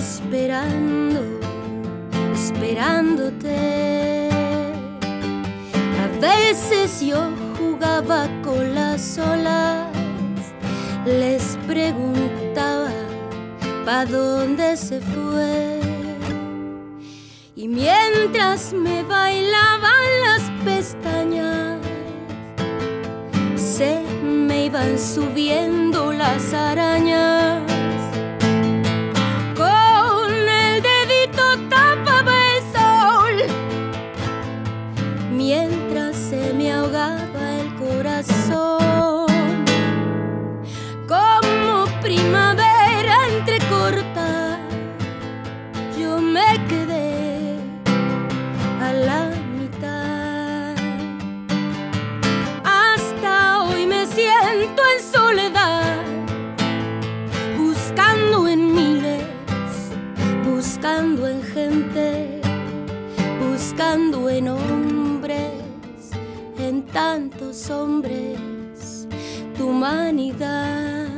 Esperando, esperándote. A veces yo jugaba con las olas, les preguntaba pa' dónde se fue. Y mientras me bailaban las pestañas, se me iban subiendo las arañas. En tantos hombres, tu humanidad,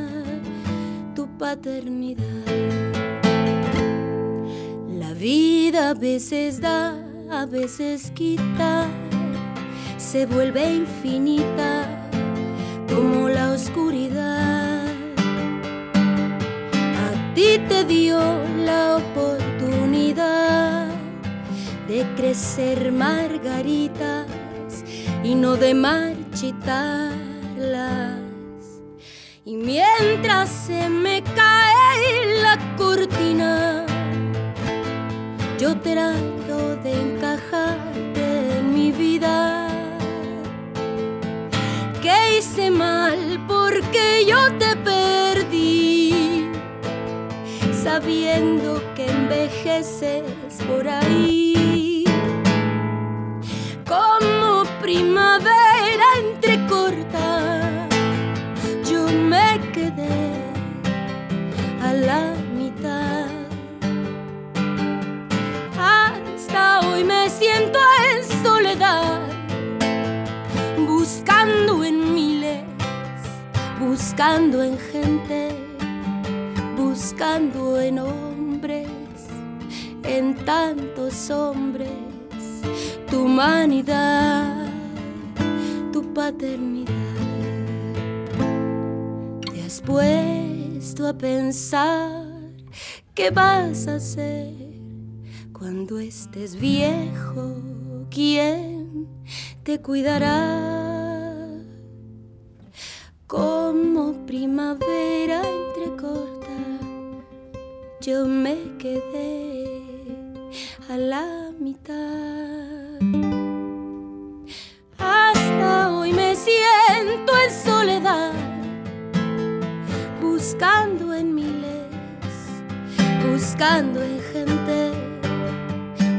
tu paternidad. La vida a veces da, a veces quita, se vuelve infinita como la oscuridad. A ti te dio la oportunidad de crecer margaritas y no de marchitarlas. Y mientras se me cae la cortina, yo trato de encajarte en mi vida. Que hice mal porque yo te perdí, sabiendo que envejeces por ahí. Primavera entrecorta, yo me quedé a la mitad. Hasta hoy me siento en soledad, buscando en miles, buscando en gente, buscando en hombres, en tantos hombres, tu humanidad, paternidad. Te has puesto a pensar qué vas a hacer cuando estés viejo, ¿quién te cuidará? Como primavera entrecorta, yo me quedé a la mitad. Buscando en miles, buscando en gente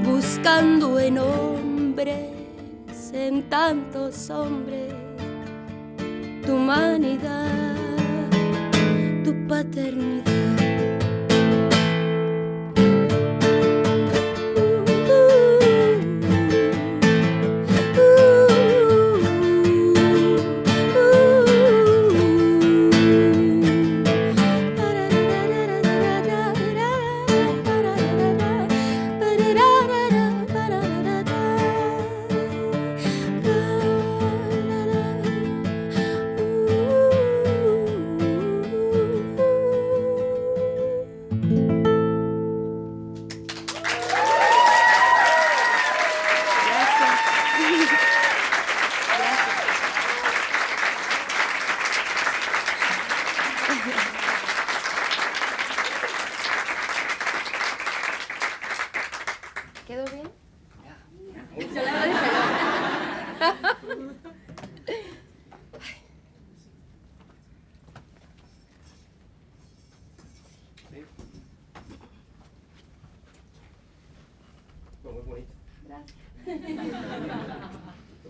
buscando en hombres, en tantos hombres, tu humanidad, tu paternidad.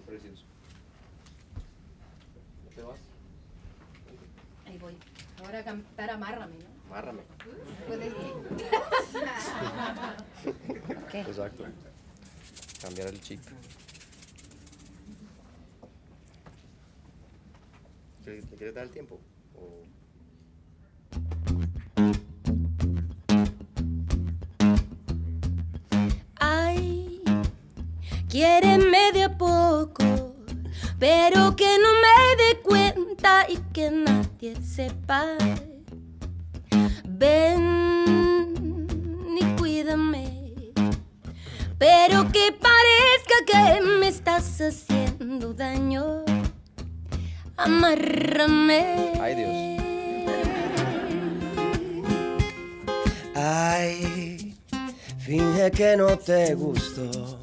Precioso. ¿No te vas? Ahí voy. Ahora a cantar Amárrame, ¿no? Márrame. Puedes ¿Qué? Exacto. Cambiar el chip. ¿Te te quieres dar el tiempo? Quiéreme de a poco, pero que no me dé cuenta y que nadie sepa. Ven y cuídame, pero que parezca que me estás haciendo daño. Amárrame. Ay, Dios. Ay, finge que no te gustó.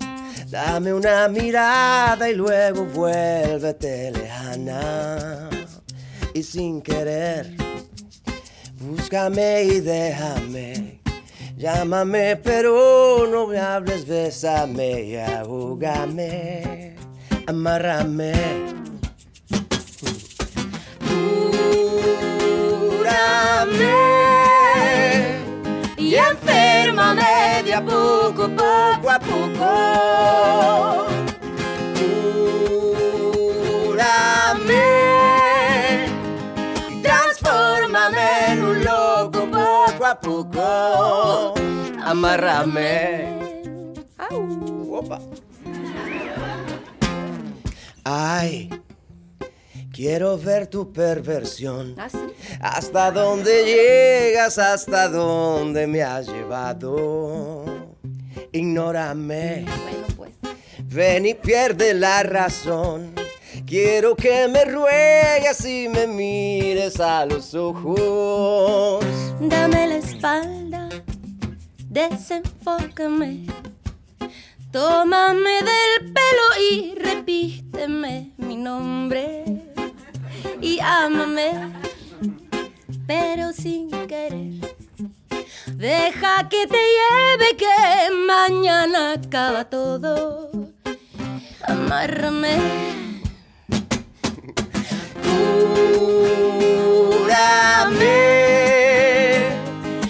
Dame una mirada y luego vuélvete lejana. Y sin querer, búscame y déjame. Llámame, pero no me hables, bésame y ahúgame. Amárrame. Cúrame y enférmame de a poco, poco a poco. Cúrame y transfórmame en un loco poco a poco. Amárrame. Opa. Ay, quiero ver tu perversión. ¿Ah, sí? Hasta dónde llegas, hasta dónde me has llevado. Ignórame, Bueno, pues. ven y pierde la razón. Quiero que me ruegues y me mires a los ojos. Dame la espalda, desenfócame. Tómame del pelo y repíteme mi nombre. Y ámame, pero sin querer. Deja que te lleve, que mañana acaba todo. Amárrame. Cúrame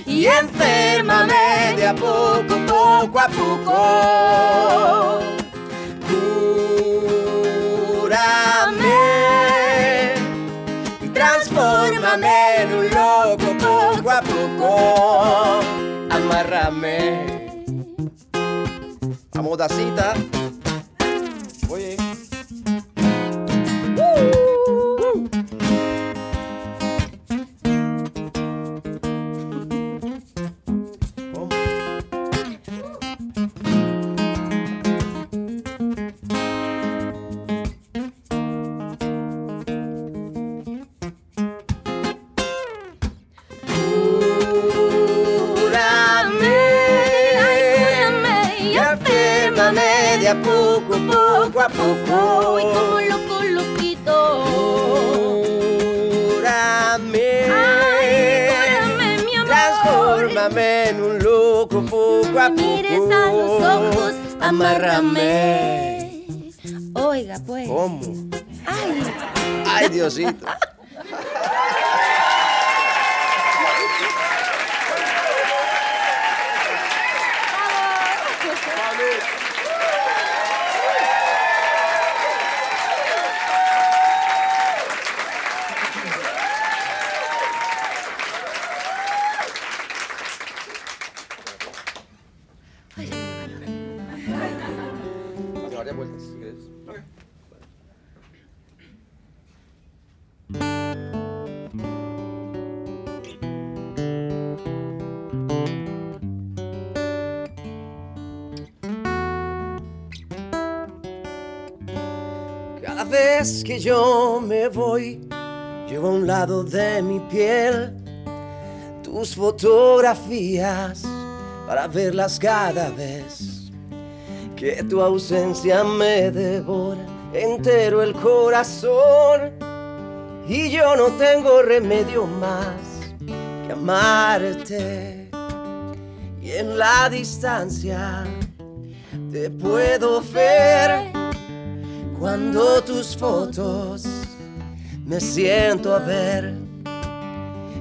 y enférmame de a poco, poco a poco. Transfórmame en un loco poco a poco. Amárrame. Vamos, Dacita. Ojos, amárrame. Oiga, pues. ¿Cómo? Ay, Ay, Diosito. Vez que yo me voy, llevo a un lado de mi piel tus fotografías para verlas cada vez. Que tu ausencia me devora entero el corazón. Y yo no tengo remedio más que amarte. Y en la distancia te puedo ver cuando tus fotos me siento a ver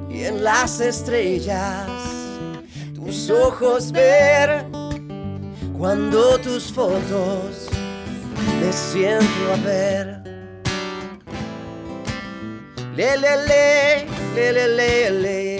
y en las estrellas tus ojos ver. Cuando tus fotos me siento a ver. Le, le, le, le, le, le, le.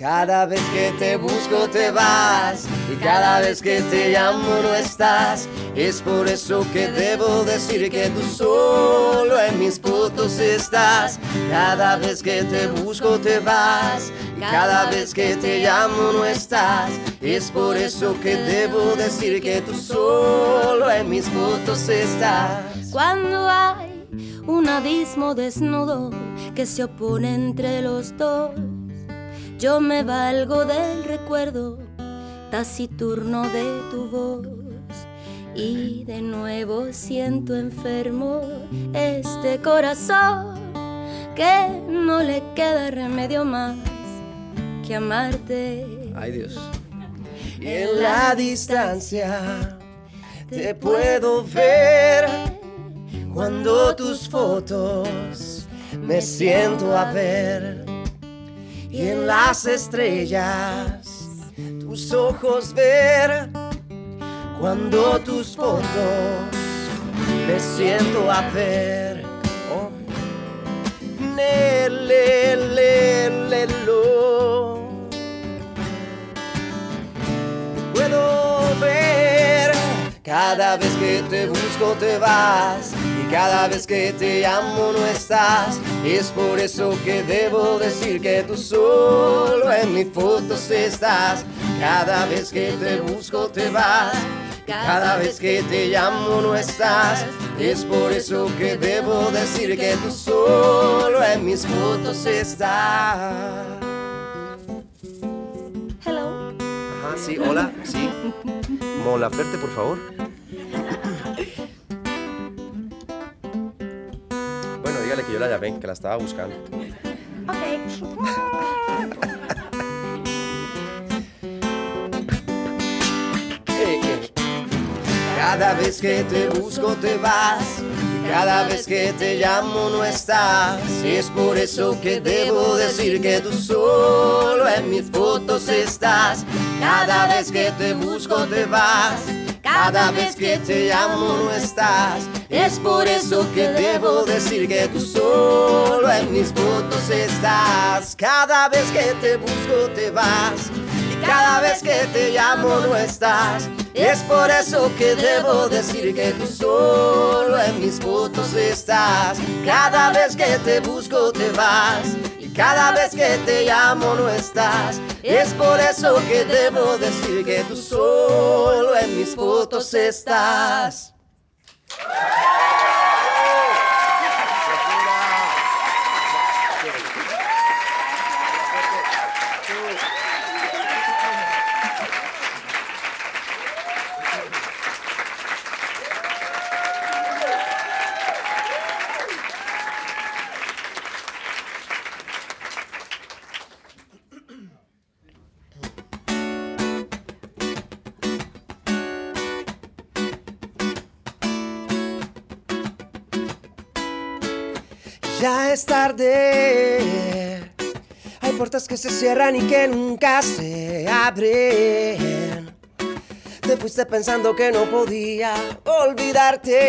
Cada vez que te busco te vas y cada vez que te llamo no estás. Es por eso que debo decir que tú solo en mis fotos estás. Cada vez que te busco te vas y cada vez que te llamo no estás. Es por eso que debo decir que tú solo en mis fotos estás. Cuando hay un abismo desnudo que se opone entre los dos, yo me valgo del recuerdo taciturno de tu voz. Y de nuevo siento enfermo este corazón que no le queda remedio más que amarte. Ay Dios. Y en la distancia te puedo ver cuando tus fotos me siento a ver. Y en las estrellas tus ojos ver cuando tus fotos me siento a ver. Oh. Le, puedo ver. Cada vez que te busco te vas cada vez que te llamo no estás. Es por eso que debo decir que tú solo en mis fotos estás. Cada vez que te busco te vas. Cada vez que te llamo no estás, es por eso que debo decir que tú solo en mis fotos estás. Hello. Ajá, sí, hola, sí. Mola Ferte, por favor. Que yo la llamé, que la estaba buscando. Eh. Cada vez que te busco te vas y cada vez que te llamo no estás. Es por eso que debo decir que tú solo en mis fotos estás. Cada vez que te busco te vas. Cada vez que te llamo no estás. Es por eso que debo decir que tú solo en mis fotos estás. Cada vez que te busco te vas. Y cada vez que te llamo no estás. Es por eso que debo decir que tú solo en mis fotos estás. Cada vez que te busco te vas. Cada vez que te llamo no estás. Es por eso que debo decir que tú solo en mis fotos estás. Ya es tarde. Hay puertas que se cierran y que nunca se abren. Te fuiste pensando que no podía olvidarte.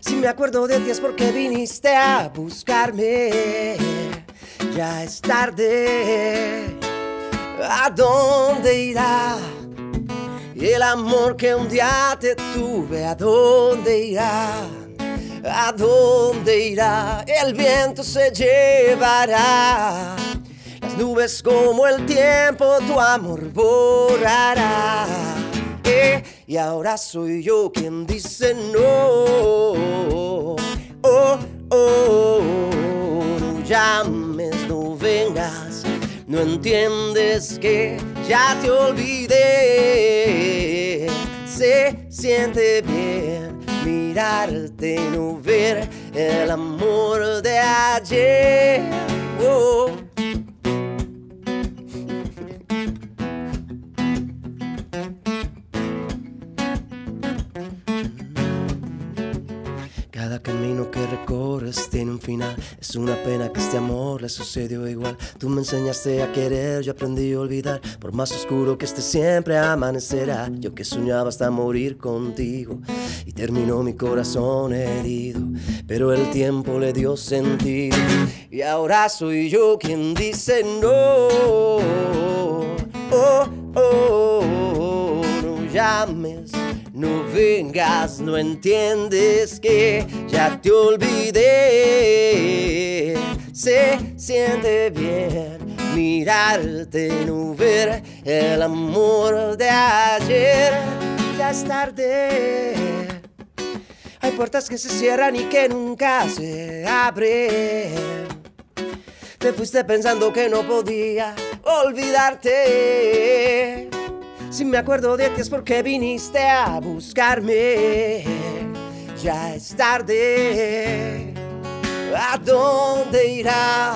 Si me acuerdo de ti es porque viniste a buscarme. Ya es tarde. ¿A dónde irá? El amor que un día te tuve, ¿a dónde irá? ¿A dónde irá? El viento se llevará. Las nubes como el tiempo tu amor borrará. Y ahora soy yo quien dice no. Oh, oh, oh, no llames, no vengas. No entiendes que ya te olvidé. Se siente bien mirarte y no ver el amor de ayer. Es una pena que este amor le sucedió igual. Tú me enseñaste a querer, yo aprendí a olvidar. Por más oscuro que esté, siempre amanecerá. Yo que soñaba hasta morir contigo. Y terminó mi corazón herido. Pero el tiempo le dio sentido. Y ahora soy yo quien dice no. No vengas, no entiendes que ya te olvidé. Se siente bien mirarte, no ver el amor de ayer. Ya es tarde. Hay puertas que se cierran y que nunca se abren. Te fuiste pensando que no podía olvidarte. Si me acuerdo de ti es porque viniste a buscarme. Ya es tarde. ¿A dónde irá?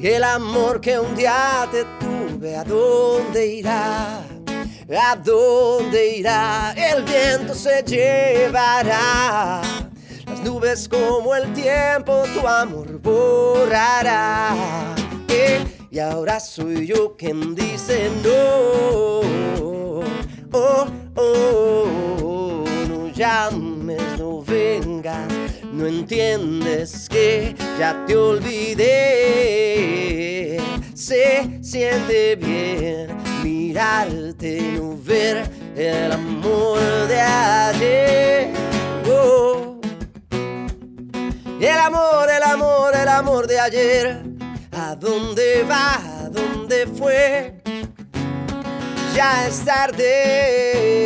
El amor que un día te tuve, ¿a dónde irá? ¿A dónde irá? El viento se llevará. Las nubes como el tiempo tu amor borrará. Eh, y ahora soy yo quien dice no. Oh, oh, no llames, no vengas, no entiendes que ya te olvidé. Se siente bien mirarte, no ver el amor de ayer. Oh. El amor, el amor, el amor de ayer ¿A dónde va? ¿Dónde fue? Ya es tarde.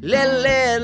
Le, le,